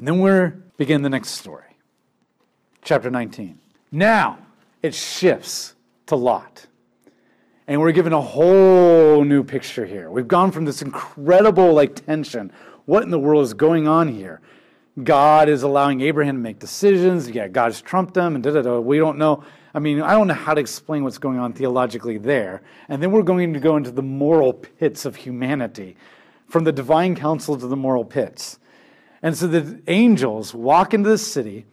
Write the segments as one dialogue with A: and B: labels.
A: And then we're begin the next story. Chapter 19. Now it shifts to Lot. And we're given a whole new picture here. We've gone from this incredible like tension. What in the world is going on here? God is allowing Abraham to make decisions. Yeah, God's trumped them and da da da. We don't know. I mean, I don't know how to explain what's going on theologically there. And then we're going to go into the moral pits of humanity, from the divine council to the moral pits. And so the angels walk into the city,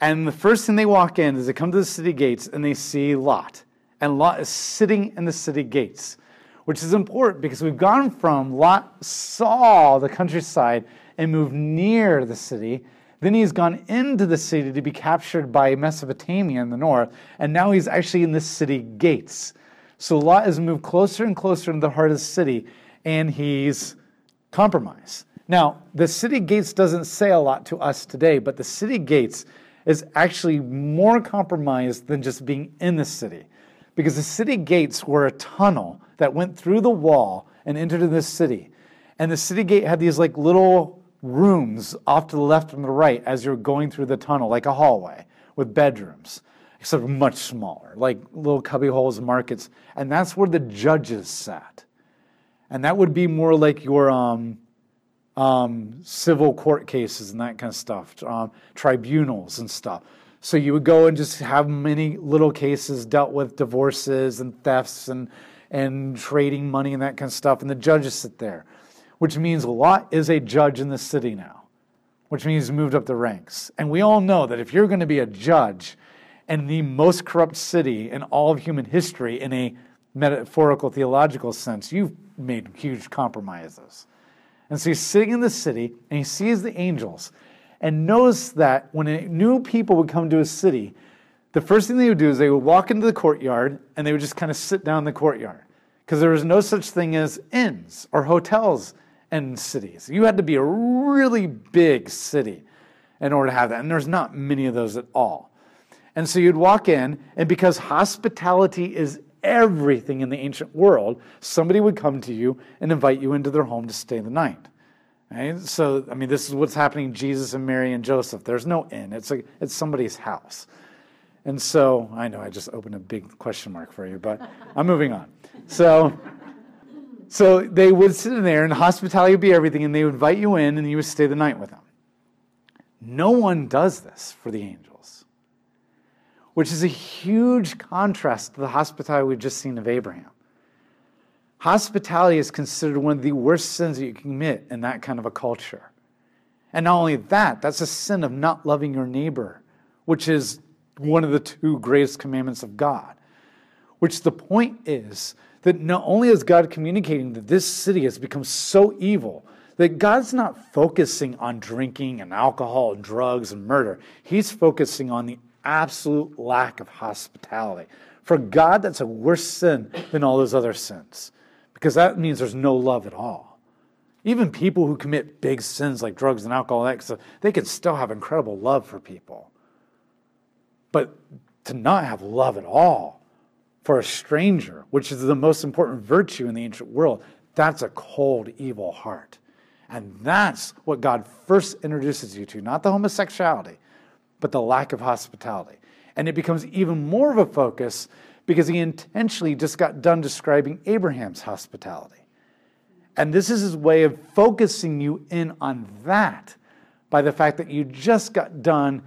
A: and the first thing they walk in is they come to the city gates and they see Lot and Lot is sitting in the city gates, which is important because we've gone from Lot saw the countryside and moved near the city. Then he's gone into the city to be captured by Mesopotamia in the north, and now he's actually in the city gates. So Lot has moved closer and closer into the heart of the city, and he's compromised. Now, the city gates doesn't say a lot to us today, but the city gates is actually more compromised than just being in the city because the city gates were a tunnel that went through the wall and entered in the city. And the city gate had these like little rooms off to the left and the right as you're going through the tunnel, like a hallway with bedrooms, except much smaller, like little cubby holes, markets. And that's where the judges sat. And that would be more like your um, um, civil court cases and that kind of stuff, um, tribunals and stuff. So you would go and just have many little cases dealt with divorces and thefts and, and trading money and that kind of stuff. And the judges sit there, which means Lot is a judge in the city now, which means he's moved up the ranks. And we all know that if you're going to be a judge in the most corrupt city in all of human history, in a metaphorical theological sense, you've made huge compromises. And so he's sitting in the city and he sees the angels and knows that when new people would come to a city, the first thing they would do is they would walk into the courtyard and they would just kind of sit down in the courtyard because there was no such thing as inns or hotels in cities. You had to be a really big city in order to have that, and there's not many of those at all. And so you'd walk in, and because hospitality is everything in the ancient world, somebody would come to you and invite you into their home to stay the night. Right? So, I mean, this is what's happening Jesus and Mary and Joseph. There's no inn, it's, a, it's somebody's house. And so, I know I just opened a big question mark for you, but I'm moving on. So, so they would sit in there, and hospitality would be everything, and they would invite you in, and you would stay the night with them. No one does this for the angels, which is a huge contrast to the hospitality we've just seen of Abraham. Hospitality is considered one of the worst sins that you can commit in that kind of a culture. And not only that, that's a sin of not loving your neighbor, which is one of the two greatest commandments of God. Which the point is that not only is God communicating that this city has become so evil that God's not focusing on drinking and alcohol and drugs and murder, He's focusing on the absolute lack of hospitality. For God, that's a worse sin than all those other sins because that means there's no love at all. Even people who commit big sins like drugs and alcohol, they can still have incredible love for people. But to not have love at all for a stranger, which is the most important virtue in the ancient world, that's a cold, evil heart. And that's what God first introduces you to, not the homosexuality, but the lack of hospitality. And it becomes even more of a focus because he intentionally just got done describing Abraham's hospitality. And this is his way of focusing you in on that by the fact that you just got done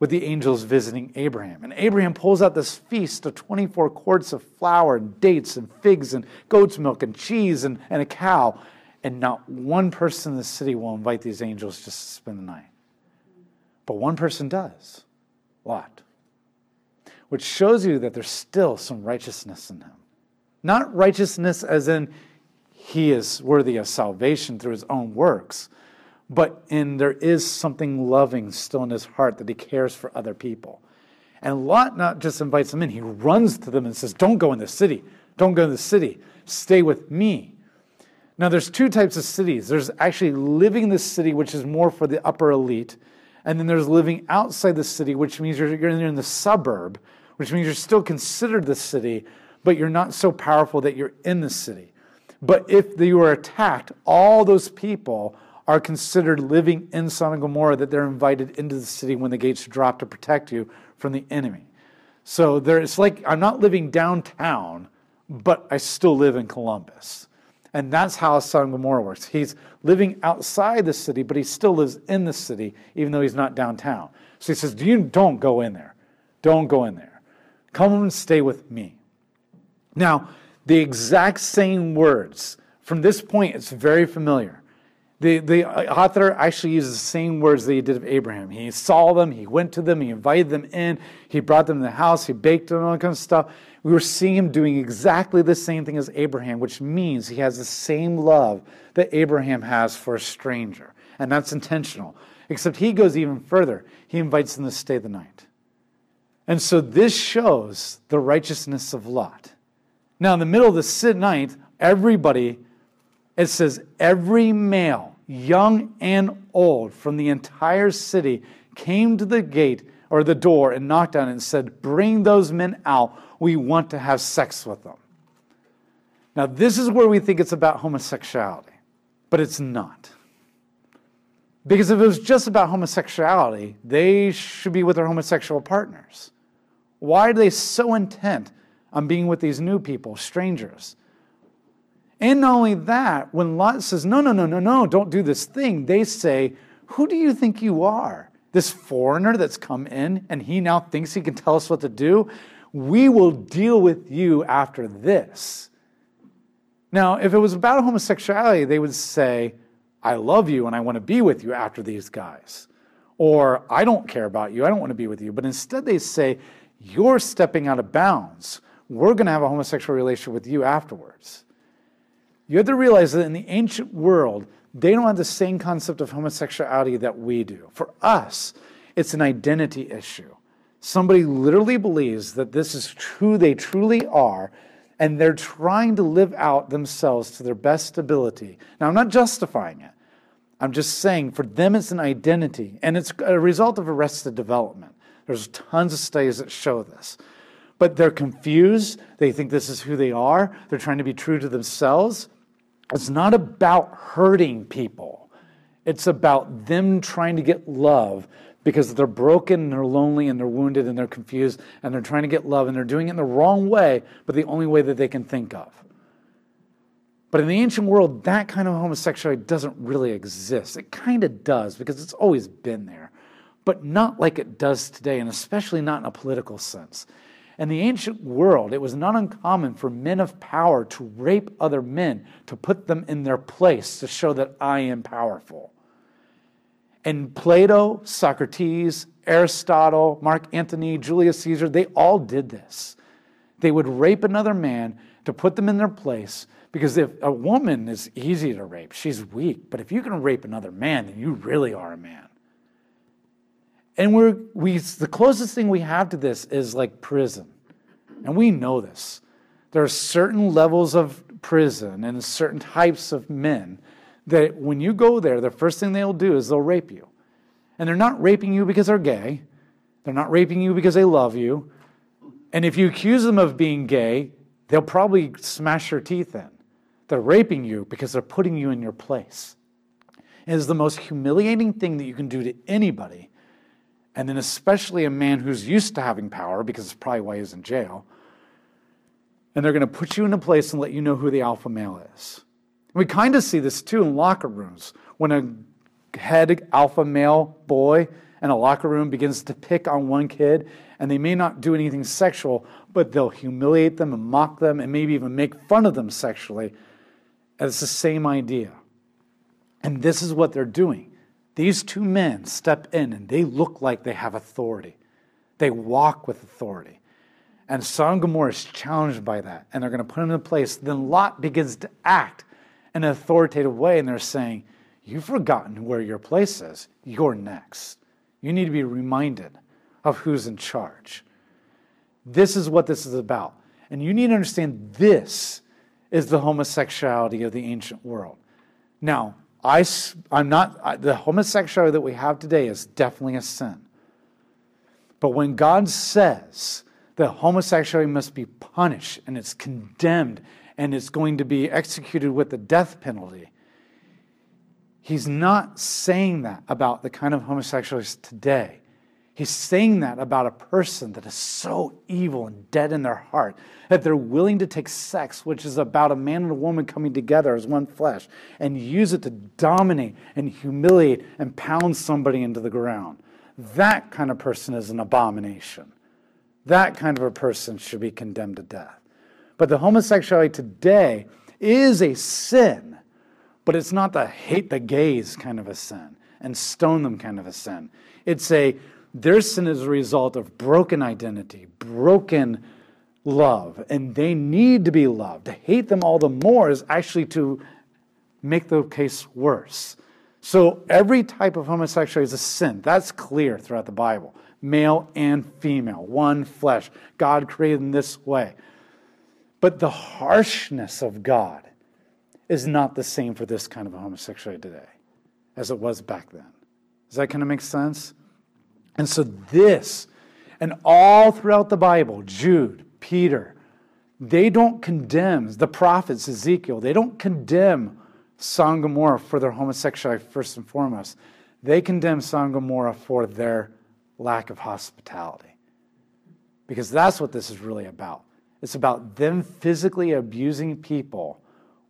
A: with the angels visiting Abraham. And Abraham pulls out this feast of 24 quarts of flour and dates and figs and goat's milk and cheese and, and a cow. And not one person in the city will invite these angels just to spend the night. But one person does Lot which shows you that there's still some righteousness in him. Not righteousness as in he is worthy of salvation through his own works, but in there is something loving still in his heart that he cares for other people. And Lot not just invites them in, he runs to them and says, Don't go in the city. Don't go in the city. Stay with me. Now, there's two types of cities. There's actually living in the city, which is more for the upper elite. And then there's living outside the city, which means you're, you're in the suburb, which means you're still considered the city, but you're not so powerful that you're in the city. But if you are attacked, all those people are considered living in Sodom and Gomorrah that they're invited into the city when the gates drop to protect you from the enemy. So there, it's like I'm not living downtown, but I still live in Columbus. And that's how Sodom and Gomorrah works. He's living outside the city, but he still lives in the city, even though he's not downtown. So he says, you don't go in there. Don't go in there. Come and stay with me. Now, the exact same words. From this point, it's very familiar. The, the author actually uses the same words that he did of Abraham. He saw them, he went to them, he invited them in, he brought them to the house, he baked them, all that kind of stuff. We were seeing him doing exactly the same thing as Abraham, which means he has the same love that Abraham has for a stranger. And that's intentional. Except he goes even further. He invites them to stay the night. And so this shows the righteousness of Lot. Now, in the middle of the night, everybody, it says, every male, young and old, from the entire city came to the gate or the door and knocked on it and said, Bring those men out. We want to have sex with them. Now, this is where we think it's about homosexuality, but it's not. Because if it was just about homosexuality, they should be with their homosexual partners. Why are they so intent on being with these new people, strangers? And not only that, when Lot says, No, no, no, no, no, don't do this thing, they say, Who do you think you are? This foreigner that's come in and he now thinks he can tell us what to do? We will deal with you after this. Now, if it was about homosexuality, they would say, I love you and I want to be with you after these guys. Or I don't care about you, I don't want to be with you. But instead, they say, You're stepping out of bounds. We're going to have a homosexual relationship with you afterwards. You have to realize that in the ancient world, they don't have the same concept of homosexuality that we do. For us, it's an identity issue. Somebody literally believes that this is who they truly are, and they're trying to live out themselves to their best ability. Now, I'm not justifying it. I'm just saying for them it's an identity, and it's a result of arrested development. There's tons of studies that show this. But they're confused. They think this is who they are. They're trying to be true to themselves. It's not about hurting people, it's about them trying to get love because they're broken and they're lonely and they're wounded and they're confused and they're trying to get love and they're doing it in the wrong way, but the only way that they can think of. But in the ancient world, that kind of homosexuality doesn't really exist. It kind of does because it's always been there, but not like it does today, and especially not in a political sense. In the ancient world, it was not uncommon for men of power to rape other men to put them in their place to show that I am powerful. And Plato, Socrates, Aristotle, Mark Antony, Julius Caesar, they all did this. They would rape another man to put them in their place because if a woman is easy to rape, she's weak. But if you can rape another man, then you really are a man. And we're, we, the closest thing we have to this is like prison. And we know this. There are certain levels of prison and certain types of men that when you go there, the first thing they'll do is they'll rape you. And they're not raping you because they're gay, they're not raping you because they love you. And if you accuse them of being gay, they'll probably smash your teeth in. They're raping you because they're putting you in your place. It is the most humiliating thing that you can do to anybody, and then especially a man who's used to having power, because it's probably why he's in jail. And they're going to put you in a place and let you know who the alpha male is. We kind of see this too in locker rooms when a head alpha male boy in a locker room begins to pick on one kid, and they may not do anything sexual, but they'll humiliate them and mock them and maybe even make fun of them sexually and it's the same idea. And this is what they're doing. These two men step in and they look like they have authority. They walk with authority. And Sodom Gomorrah is challenged by that. And they're going to put him in place. Then Lot begins to act in an authoritative way. And they're saying, You've forgotten where your place is. You're next. You need to be reminded of who's in charge. This is what this is about. And you need to understand this is the homosexuality of the ancient world. Now, I, I'm not, the homosexuality that we have today is definitely a sin. But when God says that homosexuality must be punished and it's condemned and it's going to be executed with the death penalty, he's not saying that about the kind of homosexuals today. He's saying that about a person that is so evil and dead in their heart that they're willing to take sex, which is about a man and a woman coming together as one flesh, and use it to dominate and humiliate and pound somebody into the ground. That kind of person is an abomination. That kind of a person should be condemned to death. But the homosexuality today is a sin, but it's not the hate the gays kind of a sin and stone them kind of a sin. It's a their sin is a result of broken identity, broken love, and they need to be loved. To hate them all the more is actually to make the case worse. So every type of homosexuality is a sin. That's clear throughout the Bible. Male and female, one flesh. God created in this way. But the harshness of God is not the same for this kind of homosexuality today as it was back then. Does that kind of make sense? And so, this, and all throughout the Bible, Jude, Peter, they don't condemn, the prophets, Ezekiel, they don't condemn Sodom Gomorrah for their homosexuality first and foremost. They condemn Sodom Gomorrah for their lack of hospitality. Because that's what this is really about. It's about them physically abusing people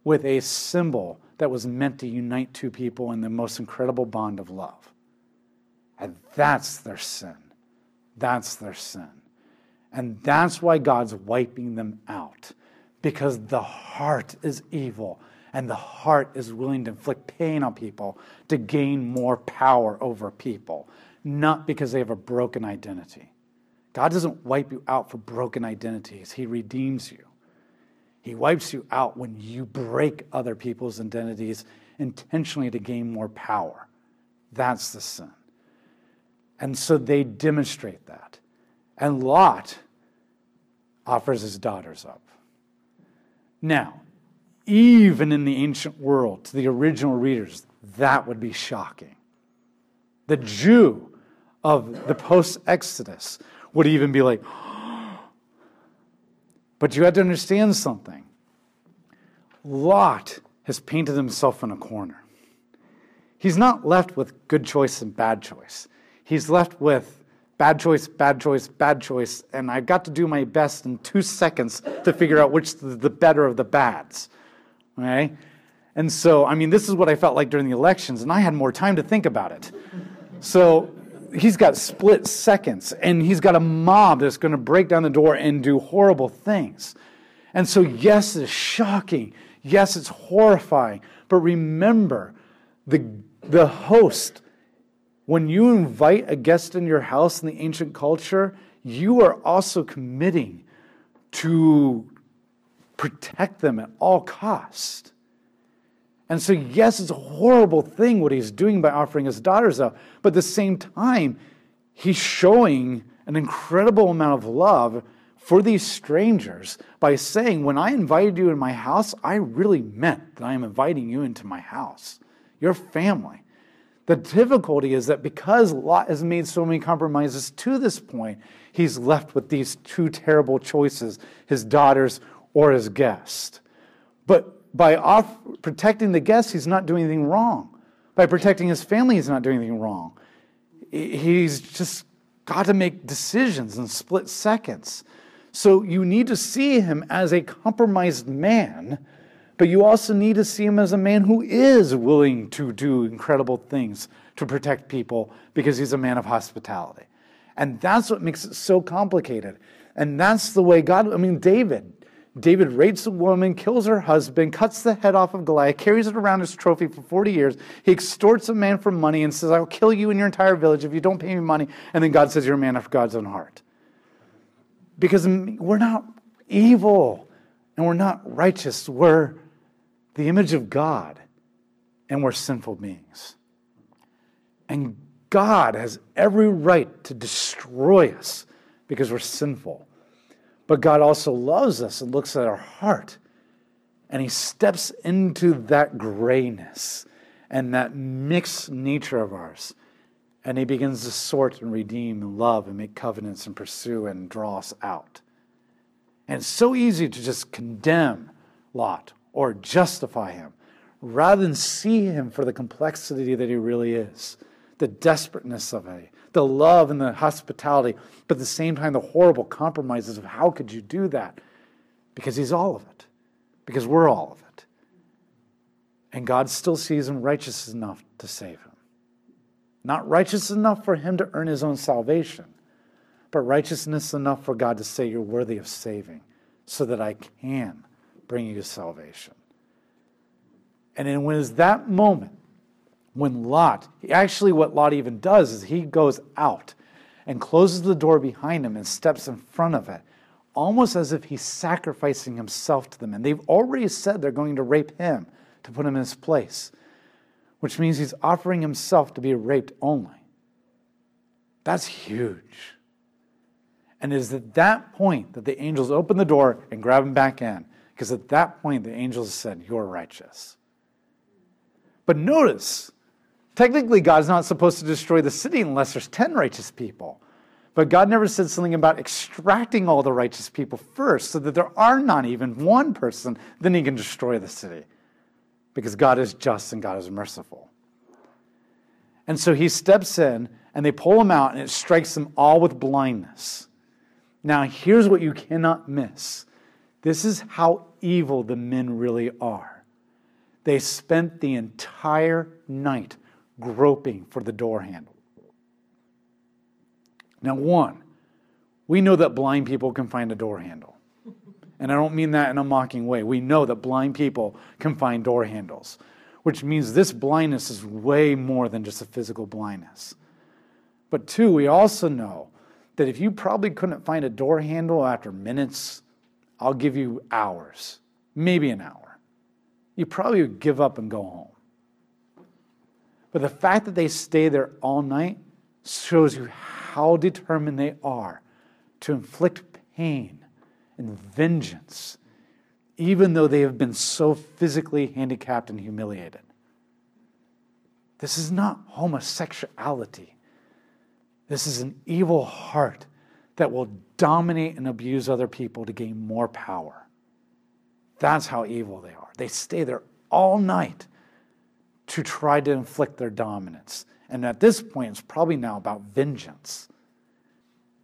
A: with a symbol that was meant to unite two people in the most incredible bond of love. And that's their sin. That's their sin. And that's why God's wiping them out, because the heart is evil and the heart is willing to inflict pain on people to gain more power over people, not because they have a broken identity. God doesn't wipe you out for broken identities, He redeems you. He wipes you out when you break other people's identities intentionally to gain more power. That's the sin. And so they demonstrate that. And Lot offers his daughters up. Now, even in the ancient world, to the original readers, that would be shocking. The Jew of the post Exodus would even be like, but you had to understand something. Lot has painted himself in a corner. He's not left with good choice and bad choice he's left with bad choice, bad choice, bad choice, and I've got to do my best in two seconds to figure out which is the better of the bads. Okay? And so, I mean, this is what I felt like during the elections, and I had more time to think about it. So he's got split seconds, and he's got a mob that's going to break down the door and do horrible things. And so, yes, it's shocking. Yes, it's horrifying. But remember, the, the host when you invite a guest in your house in the ancient culture, you are also committing to protect them at all cost. And so, yes, it's a horrible thing what he's doing by offering his daughters up, but at the same time, he's showing an incredible amount of love for these strangers by saying, When I invited you in my house, I really meant that I am inviting you into my house, your family. The difficulty is that because Lot has made so many compromises to this point, he's left with these two terrible choices his daughters or his guest. But by off- protecting the guest, he's not doing anything wrong. By protecting his family, he's not doing anything wrong. He's just got to make decisions in split seconds. So you need to see him as a compromised man but you also need to see him as a man who is willing to do incredible things to protect people because he's a man of hospitality. And that's what makes it so complicated. And that's the way God, I mean, David. David rapes a woman, kills her husband, cuts the head off of Goliath, carries it around as a trophy for 40 years. He extorts a man for money and says, I'll kill you and your entire village if you don't pay me money. And then God says, You're a man after God's own heart. Because we're not evil and we're not righteous. We're the image of God, and we're sinful beings. And God has every right to destroy us because we're sinful. But God also loves us and looks at our heart, and He steps into that grayness and that mixed nature of ours. And he begins to sort and redeem and love and make covenants and pursue and draw us out. And it's so easy to just condemn Lot or justify him rather than see him for the complexity that he really is, the desperateness of it, the love and the hospitality, but at the same time, the horrible compromises of how could you do that? Because he's all of it, because we're all of it. And God still sees him righteous enough to save him. Not righteous enough for him to earn his own salvation, but righteousness enough for God to say, You're worthy of saving, so that I can bring you salvation. And then when is that moment when Lot, actually what Lot even does is he goes out and closes the door behind him and steps in front of it, almost as if he's sacrificing himself to them. And they've already said they're going to rape him to put him in his place, which means he's offering himself to be raped only. That's huge. And it is at that point that the angels open the door and grab him back in, because at that point the angels said, You're righteous. But notice, technically, God's not supposed to destroy the city unless there's 10 righteous people. But God never said something about extracting all the righteous people first so that there are not even one person, then he can destroy the city. Because God is just and God is merciful. And so he steps in and they pull him out and it strikes them all with blindness. Now, here's what you cannot miss this is how evil the men really are. They spent the entire night groping for the door handle. Now, one, we know that blind people can find a door handle. And I don't mean that in a mocking way. We know that blind people can find door handles, which means this blindness is way more than just a physical blindness. But two, we also know that if you probably couldn't find a door handle after minutes, I'll give you hours, maybe an hour you probably would give up and go home. But the fact that they stay there all night shows you how determined they are to inflict pain and vengeance, even though they have been so physically handicapped and humiliated. This is not homosexuality. This is an evil heart that will dominate and abuse other people to gain more power. That's how evil they are. They stay there all night to try to inflict their dominance. And at this point, it's probably now about vengeance.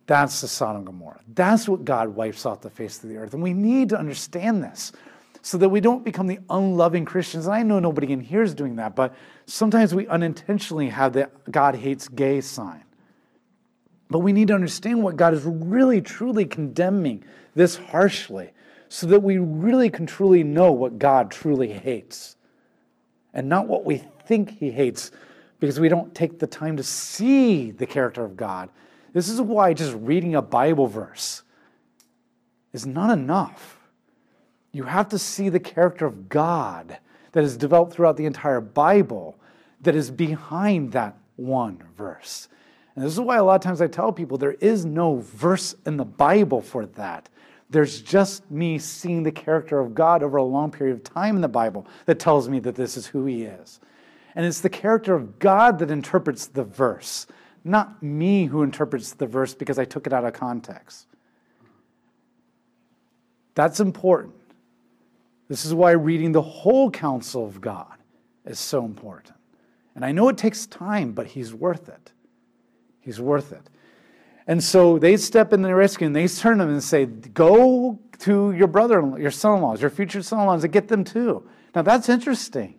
A: That's the Sodom and Gomorrah. That's what God wipes off the face of the earth. And we need to understand this so that we don't become the unloving Christians. And I know nobody in here is doing that, but sometimes we unintentionally have the God hates gay sign. But we need to understand what God is really, truly condemning this harshly so that we really can truly know what God truly hates and not what we think he hates because we don't take the time to see the character of God. This is why just reading a Bible verse is not enough. You have to see the character of God that is developed throughout the entire Bible that is behind that one verse. And this is why a lot of times I tell people there is no verse in the Bible for that. There's just me seeing the character of God over a long period of time in the Bible that tells me that this is who He is. And it's the character of God that interprets the verse, not me who interprets the verse because I took it out of context. That's important. This is why reading the whole counsel of God is so important. And I know it takes time, but He's worth it. He's worth it. And so they step in the rescue and they turn them and say, Go to your brother, your son in laws, your future son in laws, and get them too. Now that's interesting.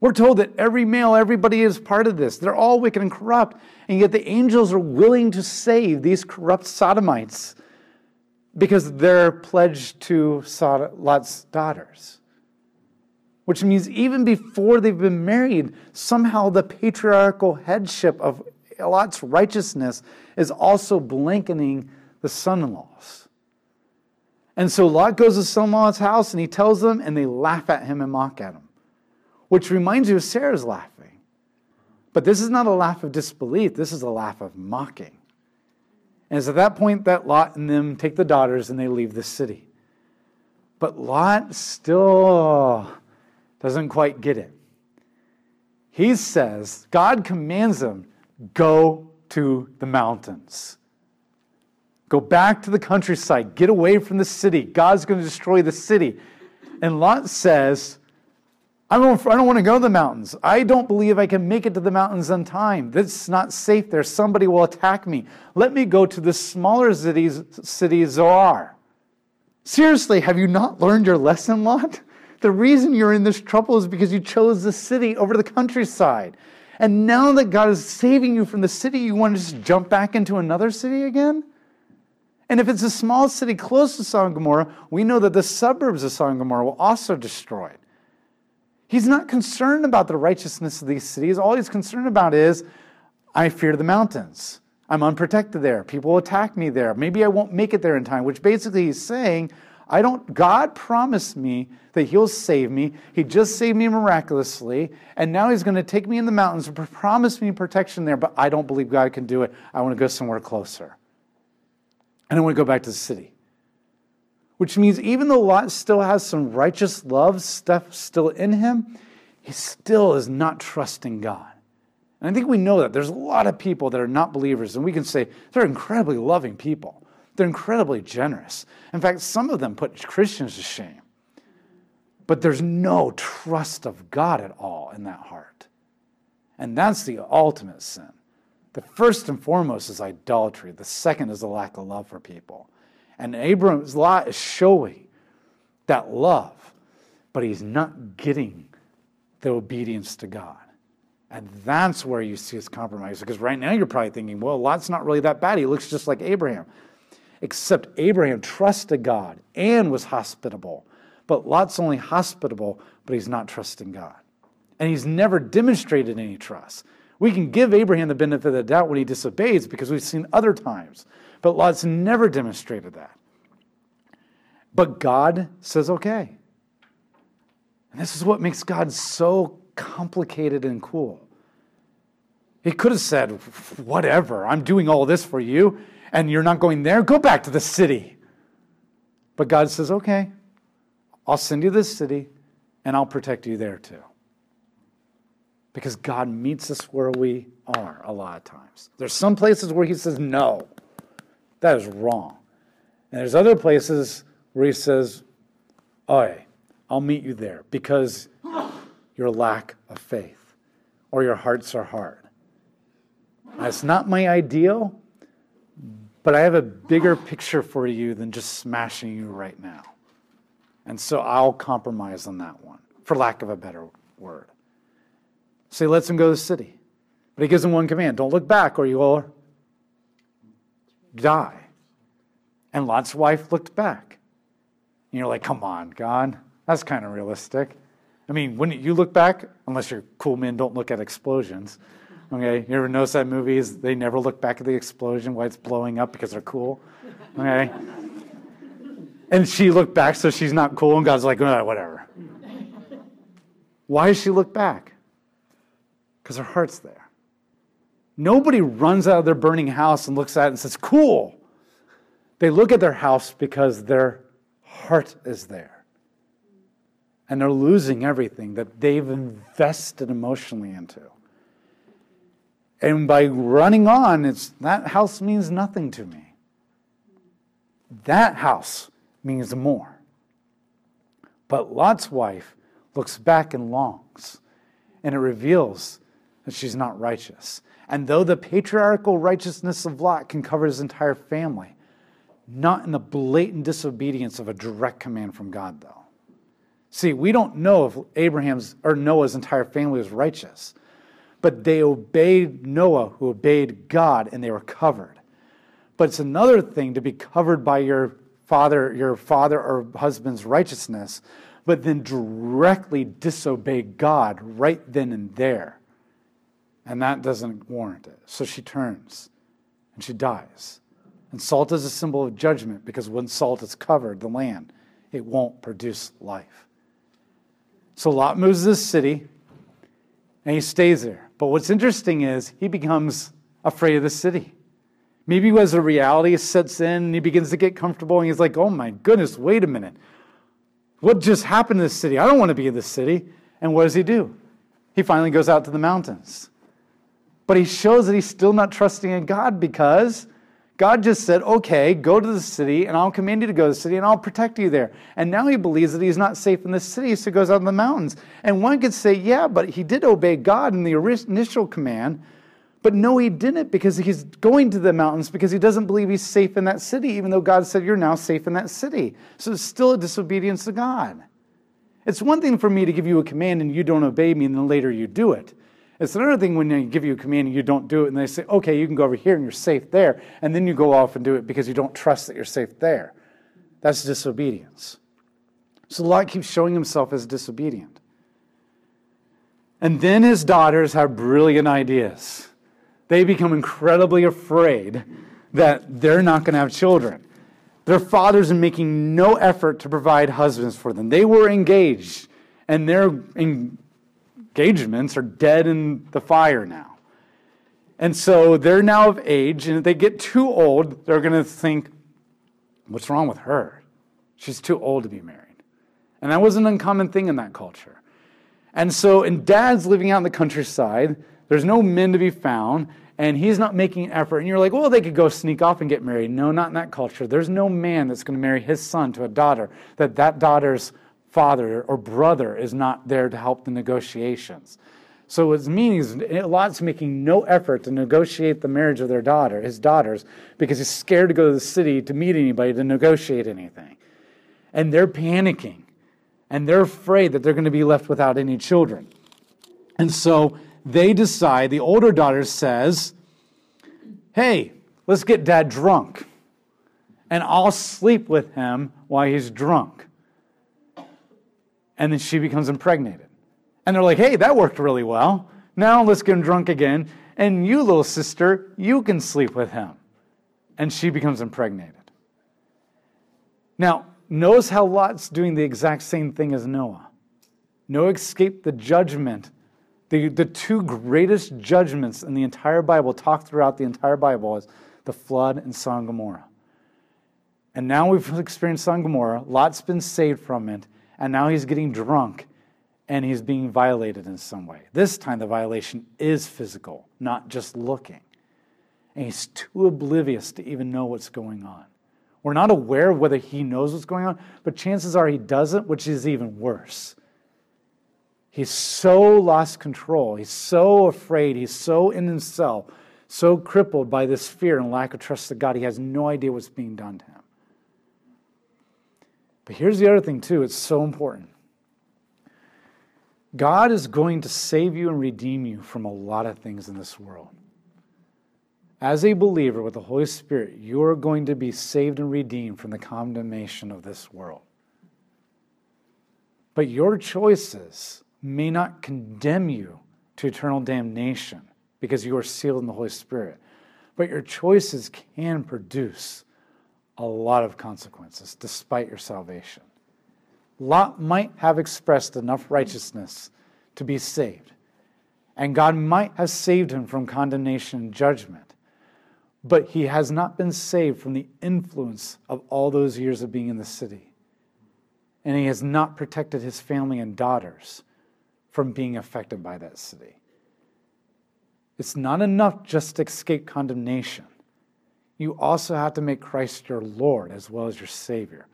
A: We're told that every male, everybody is part of this. They're all wicked and corrupt. And yet the angels are willing to save these corrupt sodomites because they're pledged to Lot's daughters. Which means even before they've been married, somehow the patriarchal headship of Lot's righteousness is also blanketing the son in laws. And so Lot goes to son in law's house and he tells them, and they laugh at him and mock at him, which reminds you of Sarah's laughing. But this is not a laugh of disbelief, this is a laugh of mocking. And it's at that point that Lot and them take the daughters and they leave the city. But Lot still doesn't quite get it. He says, God commands him Go to the mountains. Go back to the countryside. Get away from the city. God's going to destroy the city. And Lot says, I don't, I don't want to go to the mountains. I don't believe I can make it to the mountains on time. That's not safe there. Somebody will attack me. Let me go to the smaller cities, city Zoar. Seriously, have you not learned your lesson, Lot? The reason you're in this trouble is because you chose the city over the countryside. And now that God is saving you from the city, you want to just jump back into another city again? And if it's a small city close to Sodom and Gomorrah, we know that the suburbs of Sodom and Gomorrah will also be destroyed. He's not concerned about the righteousness of these cities. All he's concerned about is, I fear the mountains. I'm unprotected there. People will attack me there. Maybe I won't make it there in time, which basically he's saying, I don't, God promised me that He'll save me. He just saved me miraculously, and now He's going to take me in the mountains and promise me protection there, but I don't believe God can do it. I want to go somewhere closer. And I want to go back to the city. Which means even though Lot still has some righteous love stuff still in him, he still is not trusting God. And I think we know that. There's a lot of people that are not believers, and we can say they're incredibly loving people. They're incredibly generous. In fact, some of them put Christians to shame. But there's no trust of God at all in that heart. And that's the ultimate sin. The first and foremost is idolatry, the second is a lack of love for people. And Abram's lot is showing that love, but he's not getting the obedience to God. And that's where you see his compromise. Because right now you're probably thinking, well, Lot's not really that bad. He looks just like Abraham. Except Abraham trusted God and was hospitable. But Lot's only hospitable, but he's not trusting God. And he's never demonstrated any trust. We can give Abraham the benefit of the doubt when he disobeys because we've seen other times. But Lot's never demonstrated that. But God says, okay. And this is what makes God so complicated and cool. He could have said, whatever, I'm doing all this for you, and you're not going there. Go back to the city. But God says, okay, I'll send you this city, and I'll protect you there too because God meets us where we are a lot of times. There's some places where He says, no, that is wrong. And there's other places where He says, Oi, I'll meet you there because your lack of faith or your hearts are hard. That's not my ideal, but I have a bigger picture for you than just smashing you right now. And so I'll compromise on that one, for lack of a better word. So he lets him go to the city. But he gives him one command don't look back or you will die. And Lot's wife looked back. And you're like, come on, God, that's kind of realistic. I mean, wouldn't you look back? Unless you're cool men, don't look at explosions. Okay, you ever notice that movies? They never look back at the explosion while it's blowing up because they're cool. Okay, and she looked back, so she's not cool, and God's like, oh, whatever. Why does she look back? because her heart's there. Nobody runs out of their burning house and looks at it and says, Cool. They look at their house because their heart is there. And they're losing everything that they've invested emotionally into. And by running on, it's that house means nothing to me. That house means more. But Lot's wife looks back and longs, and it reveals that she's not righteous. And though the patriarchal righteousness of Lot can cover his entire family, not in the blatant disobedience of a direct command from God, though. See, we don't know if Abraham's or Noah's entire family was righteous, but they obeyed Noah, who obeyed God, and they were covered. But it's another thing to be covered by your father, your father or husband's righteousness, but then directly disobey God right then and there and that doesn't warrant it. So she turns and she dies. And salt is a symbol of judgment because when salt is covered the land, it won't produce life. So Lot moves to this city and he stays there. But what's interesting is he becomes afraid of the city. Maybe as the reality sets in he begins to get comfortable and he's like, oh my goodness, wait a minute. What just happened to this city? I don't want to be in this city. And what does he do? He finally goes out to the mountains. But he shows that he's still not trusting in God because God just said, okay, go to the city, and I'll command you to go to the city, and I'll protect you there. And now he believes that he's not safe in the city, so he goes out in the mountains. And one could say, yeah, but he did obey God in the initial command. But no, he didn't because he's going to the mountains because he doesn't believe he's safe in that city, even though God said you're now safe in that city. So it's still a disobedience to God. It's one thing for me to give you a command and you don't obey me, and then later you do it. It's another thing when they give you a command and you don't do it, and they say, okay, you can go over here and you're safe there, and then you go off and do it because you don't trust that you're safe there. That's disobedience. So Lot keeps showing himself as disobedient. And then his daughters have brilliant ideas. They become incredibly afraid that they're not going to have children. Their fathers are making no effort to provide husbands for them. They were engaged, and they're in engagements are dead in the fire now. And so they're now of age, and if they get too old, they're going to think, what's wrong with her? She's too old to be married. And that was an uncommon thing in that culture. And so, and dad's living out in the countryside, there's no men to be found, and he's not making an effort. And you're like, well, they could go sneak off and get married. No, not in that culture. There's no man that's going to marry his son to a daughter that that daughter's father or brother is not there to help the negotiations. So it means is, Lot's making no effort to negotiate the marriage of their daughter, his daughters, because he's scared to go to the city to meet anybody to negotiate anything. And they're panicking. And they're afraid that they're going to be left without any children. And so they decide, the older daughter says, Hey, let's get dad drunk. And I'll sleep with him while he's drunk and then she becomes impregnated. And they're like, hey, that worked really well. Now let's get him drunk again. And you, little sister, you can sleep with him. And she becomes impregnated. Now, notice how Lot's doing the exact same thing as Noah. Noah escaped the judgment. The, the two greatest judgments in the entire Bible, talked throughout the entire Bible, is the flood and Sodom and Gomorrah. And now we've experienced Sodom and Gomorrah. Lot's been saved from it and now he's getting drunk and he's being violated in some way. This time, the violation is physical, not just looking. And he's too oblivious to even know what's going on. We're not aware of whether he knows what's going on, but chances are he doesn't, which is even worse. He's so lost control. He's so afraid. He's so in himself, so crippled by this fear and lack of trust of God, he has no idea what's being done to him. But here's the other thing, too, it's so important. God is going to save you and redeem you from a lot of things in this world. As a believer with the Holy Spirit, you are going to be saved and redeemed from the condemnation of this world. But your choices may not condemn you to eternal damnation because you are sealed in the Holy Spirit. But your choices can produce a lot of consequences despite your salvation. Lot might have expressed enough righteousness to be saved, and God might have saved him from condemnation and judgment, but he has not been saved from the influence of all those years of being in the city. And he has not protected his family and daughters from being affected by that city. It's not enough just to escape condemnation you also have to make Christ your Lord as well as your Savior,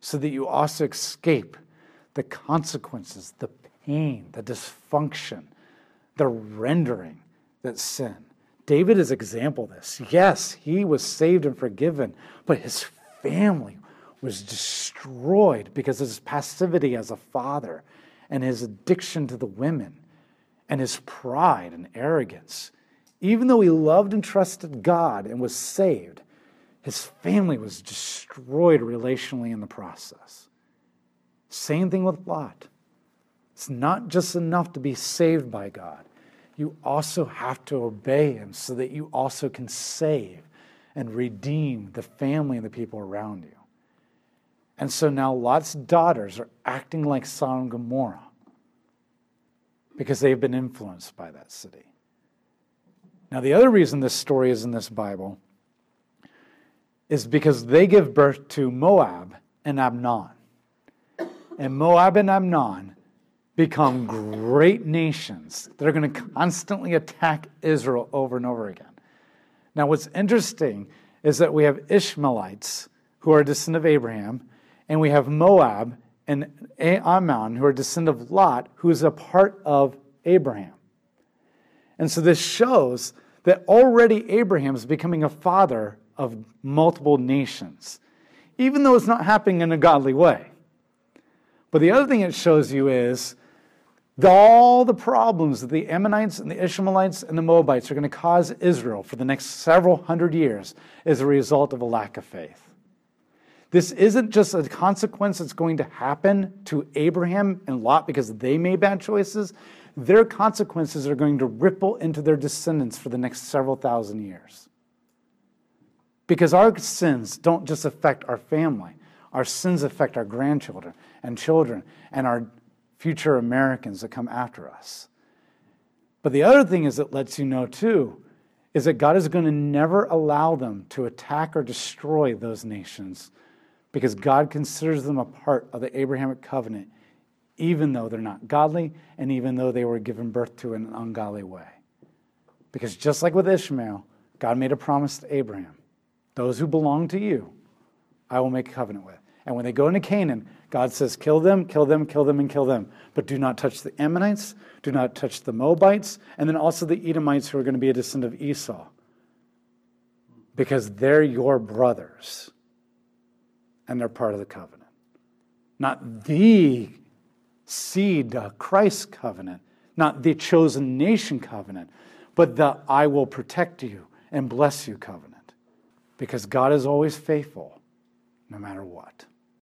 A: so that you also escape the consequences, the pain, the dysfunction, the rendering that sin. David is example of this. Yes, he was saved and forgiven, but his family was destroyed because of his passivity as a father and his addiction to the women and his pride and arrogance even though he loved and trusted God and was saved, his family was destroyed relationally in the process. Same thing with Lot. It's not just enough to be saved by God, you also have to obey him so that you also can save and redeem the family and the people around you. And so now Lot's daughters are acting like Sodom and Gomorrah because they've been influenced by that city. Now, the other reason this story is in this Bible is because they give birth to Moab and Ammon. And Moab and Ammon become great nations that are going to constantly attack Israel over and over again. Now, what's interesting is that we have Ishmaelites who are descendant of Abraham, and we have Moab and Ammon who are descendant of Lot, who is a part of Abraham. And so this shows that already Abraham is becoming a father of multiple nations, even though it's not happening in a godly way. But the other thing it shows you is the, all the problems that the Ammonites and the Ishmaelites and the Moabites are going to cause Israel for the next several hundred years is a result of a lack of faith. This isn't just a consequence that's going to happen to Abraham and Lot because they made bad choices. Their consequences are going to ripple into their descendants for the next several thousand years. Because our sins don't just affect our family, our sins affect our grandchildren and children and our future Americans that come after us. But the other thing is it lets you know too is that God is going to never allow them to attack or destroy those nations because God considers them a part of the Abrahamic covenant, even though they're not godly and even though they were given birth to in an ungodly way. Because just like with Ishmael, God made a promise to Abraham those who belong to you, I will make a covenant with. And when they go into Canaan, God says, kill them, kill them, kill them, and kill them. But do not touch the Ammonites, do not touch the Moabites, and then also the Edomites who are going to be a descendant of Esau. Because they're your brothers and they're part of the covenant. Not the seed, uh, Christ covenant, not the chosen nation covenant, but the I will protect you and bless you covenant. Because God is always faithful no matter what.